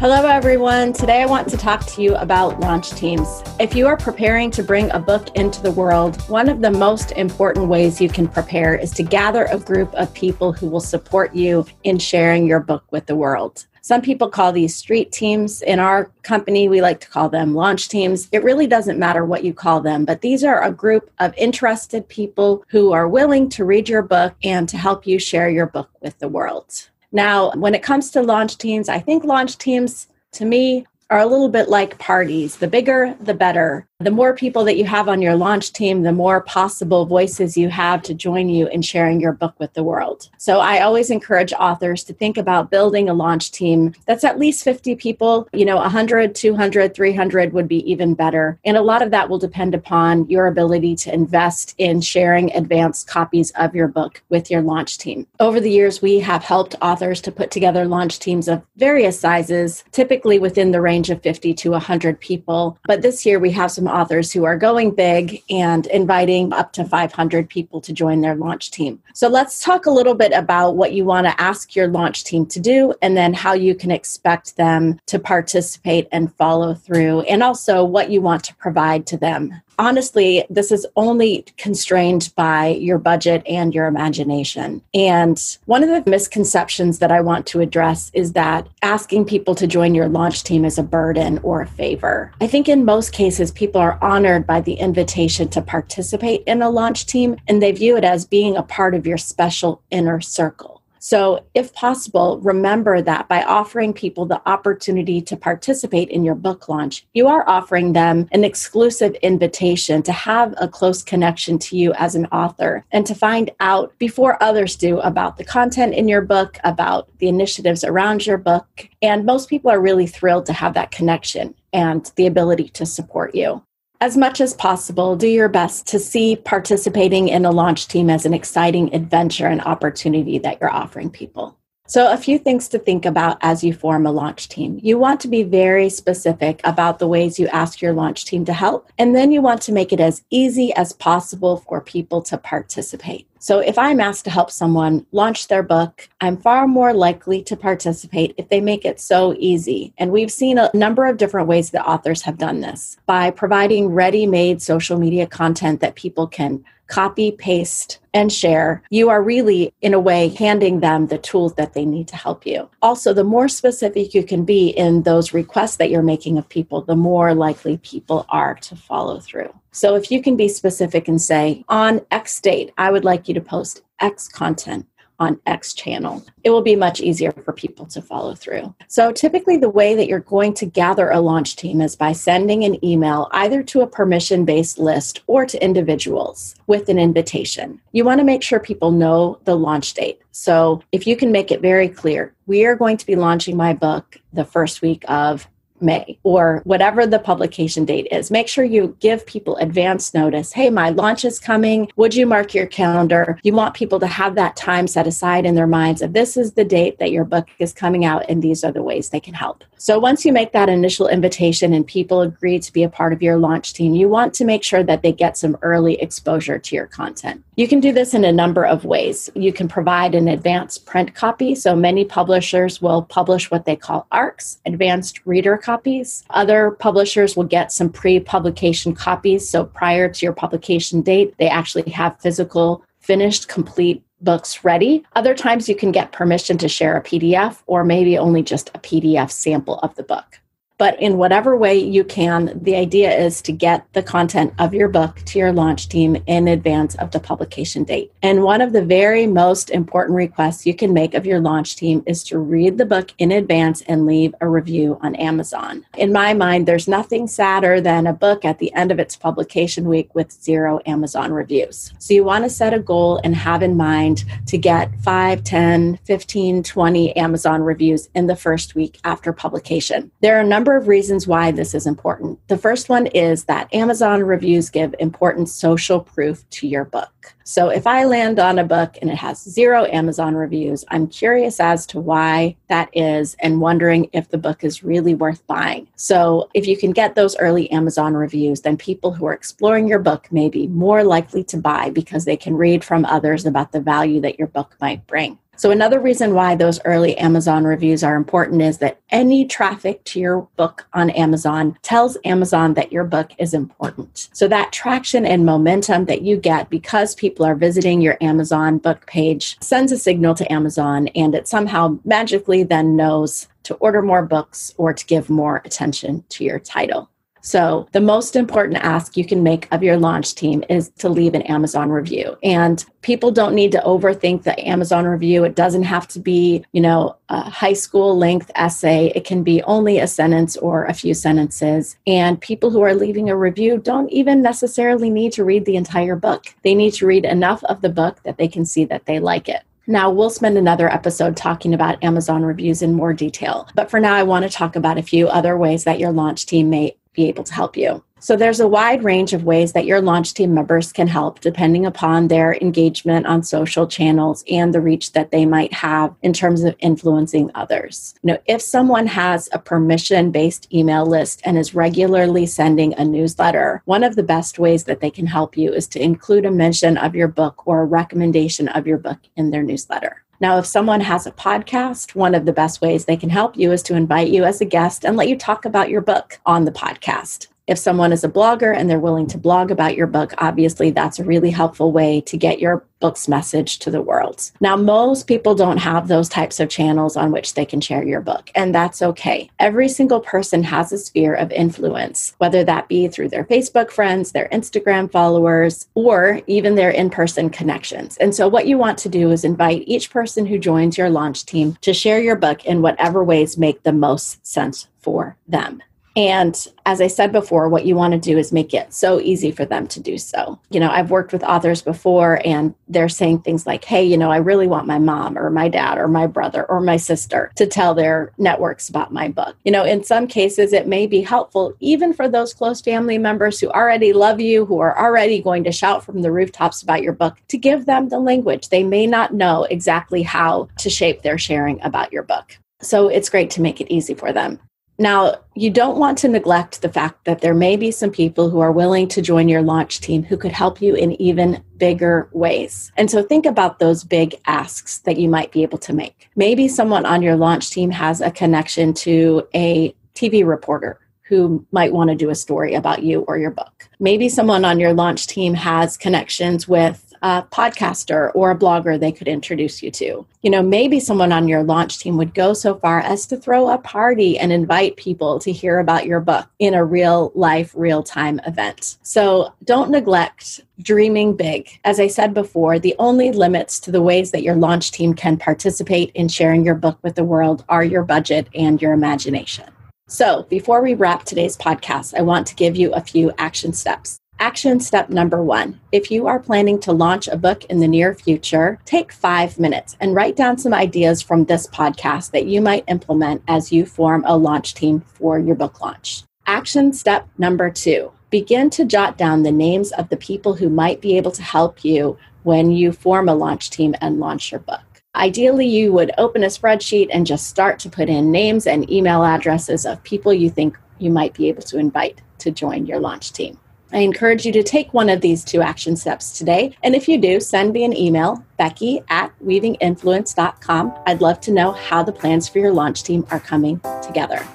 Hello, everyone. Today I want to talk to you about launch teams. If you are preparing to bring a book into the world, one of the most important ways you can prepare is to gather a group of people who will support you in sharing your book with the world. Some people call these street teams. In our company, we like to call them launch teams. It really doesn't matter what you call them, but these are a group of interested people who are willing to read your book and to help you share your book with the world. Now, when it comes to launch teams, I think launch teams to me are a little bit like parties. The bigger, the better. The more people that you have on your launch team, the more possible voices you have to join you in sharing your book with the world. So I always encourage authors to think about building a launch team that's at least 50 people. You know, 100, 200, 300 would be even better. And a lot of that will depend upon your ability to invest in sharing advanced copies of your book with your launch team. Over the years, we have helped authors to put together launch teams of various sizes, typically within the range of 50 to 100 people. But this year, we have some authors who are going big and inviting up to 500 people to join their launch team. So let's talk a little bit about what you want to ask your launch team to do and then how you can expect them to participate and follow through, and also what you want to provide to them honestly, this is only constrained by your budget and your imagination. And one of the misconceptions that I want to address is that asking people to join your launch team is a burden or a favor. I think in most cases, people are honored by the invitation to participate in a launch team and they view it as being a part of your special inner circle. So, if possible, remember that by offering people the opportunity to participate in your book launch, you are offering them an exclusive invitation to have a close connection to you as an author and to find out before others do about the content in your book, about the initiatives around your book. And most people are really thrilled to have that connection and the ability to support you as much as possible, do your best to see participating in a launch team as an exciting adventure and opportunity that you're offering people. So, a few things to think about as you form a launch team. You want to be very specific about the ways you ask your launch team to help, and then you want to make it as easy as possible for people to participate. So, if I'm asked to help someone launch their book, I'm far more likely to participate if they make it so easy. And we've seen a number of different ways that authors have done this by providing ready made social media content that people can copy, paste, and share, you are really, in a way, handing them the tools that they need to help you. Also, the more specific you can be in those requests that you're making of people, the more likely people are to follow through. So, if you can be specific and say, on X date, I would like you to post X content on X channel. It will be much easier for people to follow through. So, typically, the way that you're going to gather a launch team is by sending an email either to a permission based list or to individuals with an invitation. You want to make sure people know the launch date. So, if you can make it very clear, we are going to be launching my book the first week of May or whatever the publication date is. Make sure you give people advance notice. Hey, my launch is coming. Would you mark your calendar? You want people to have that time set aside in their minds of this is the date that your book is coming out and these are the ways they can help. So once you make that initial invitation and people agree to be a part of your launch team, you want to make sure that they get some early exposure to your content. You can do this in a number of ways. You can provide an advanced print copy. So many publishers will publish what they call ARCs, advanced reader copies. Other publishers will get some pre publication copies. So prior to your publication date, they actually have physical, finished, complete books ready. Other times you can get permission to share a PDF or maybe only just a PDF sample of the book. But in whatever way you can, the idea is to get the content of your book to your launch team in advance of the publication date. And one of the very most important requests you can make of your launch team is to read the book in advance and leave a review on Amazon. In my mind, there's nothing sadder than a book at the end of its publication week with zero Amazon reviews. So you want to set a goal and have in mind to get 5, 10, 15, 20 Amazon reviews in the first week after publication. There are a number of reasons why this is important. The first one is that Amazon reviews give important social proof to your book. So if I land on a book and it has zero Amazon reviews, I'm curious as to why that is and wondering if the book is really worth buying. So if you can get those early Amazon reviews, then people who are exploring your book may be more likely to buy because they can read from others about the value that your book might bring. So, another reason why those early Amazon reviews are important is that any traffic to your book on Amazon tells Amazon that your book is important. So, that traction and momentum that you get because people are visiting your Amazon book page sends a signal to Amazon, and it somehow magically then knows to order more books or to give more attention to your title. So, the most important ask you can make of your launch team is to leave an Amazon review. And people don't need to overthink the Amazon review. It doesn't have to be, you know, a high school length essay. It can be only a sentence or a few sentences. And people who are leaving a review don't even necessarily need to read the entire book. They need to read enough of the book that they can see that they like it. Now, we'll spend another episode talking about Amazon reviews in more detail. But for now, I want to talk about a few other ways that your launch team may be able to help you. So, there's a wide range of ways that your launch team members can help depending upon their engagement on social channels and the reach that they might have in terms of influencing others. You know, if someone has a permission based email list and is regularly sending a newsletter, one of the best ways that they can help you is to include a mention of your book or a recommendation of your book in their newsletter. Now, if someone has a podcast, one of the best ways they can help you is to invite you as a guest and let you talk about your book on the podcast. If someone is a blogger and they're willing to blog about your book, obviously that's a really helpful way to get your book's message to the world. Now, most people don't have those types of channels on which they can share your book, and that's okay. Every single person has a sphere of influence, whether that be through their Facebook friends, their Instagram followers, or even their in person connections. And so, what you want to do is invite each person who joins your launch team to share your book in whatever ways make the most sense for them. And as I said before, what you want to do is make it so easy for them to do so. You know, I've worked with authors before and they're saying things like, hey, you know, I really want my mom or my dad or my brother or my sister to tell their networks about my book. You know, in some cases, it may be helpful, even for those close family members who already love you, who are already going to shout from the rooftops about your book, to give them the language. They may not know exactly how to shape their sharing about your book. So it's great to make it easy for them. Now, you don't want to neglect the fact that there may be some people who are willing to join your launch team who could help you in even bigger ways. And so think about those big asks that you might be able to make. Maybe someone on your launch team has a connection to a TV reporter who might want to do a story about you or your book. Maybe someone on your launch team has connections with a podcaster or a blogger they could introduce you to. You know, maybe someone on your launch team would go so far as to throw a party and invite people to hear about your book in a real life, real time event. So don't neglect dreaming big. As I said before, the only limits to the ways that your launch team can participate in sharing your book with the world are your budget and your imagination. So, before we wrap today's podcast, I want to give you a few action steps. Action step number one if you are planning to launch a book in the near future, take five minutes and write down some ideas from this podcast that you might implement as you form a launch team for your book launch. Action step number two begin to jot down the names of the people who might be able to help you when you form a launch team and launch your book. Ideally, you would open a spreadsheet and just start to put in names and email addresses of people you think you might be able to invite to join your launch team. I encourage you to take one of these two action steps today. And if you do, send me an email, Becky at weavinginfluence.com. I'd love to know how the plans for your launch team are coming together.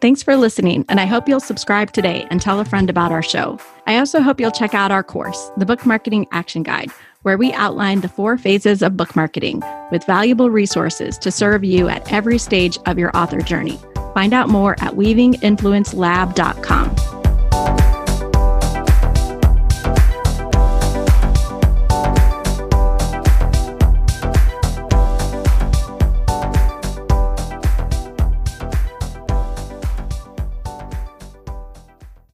Thanks for listening, and I hope you'll subscribe today and tell a friend about our show. I also hope you'll check out our course, the Book Marketing Action Guide, where we outline the four phases of book marketing with valuable resources to serve you at every stage of your author journey. Find out more at weavinginfluencelab.com.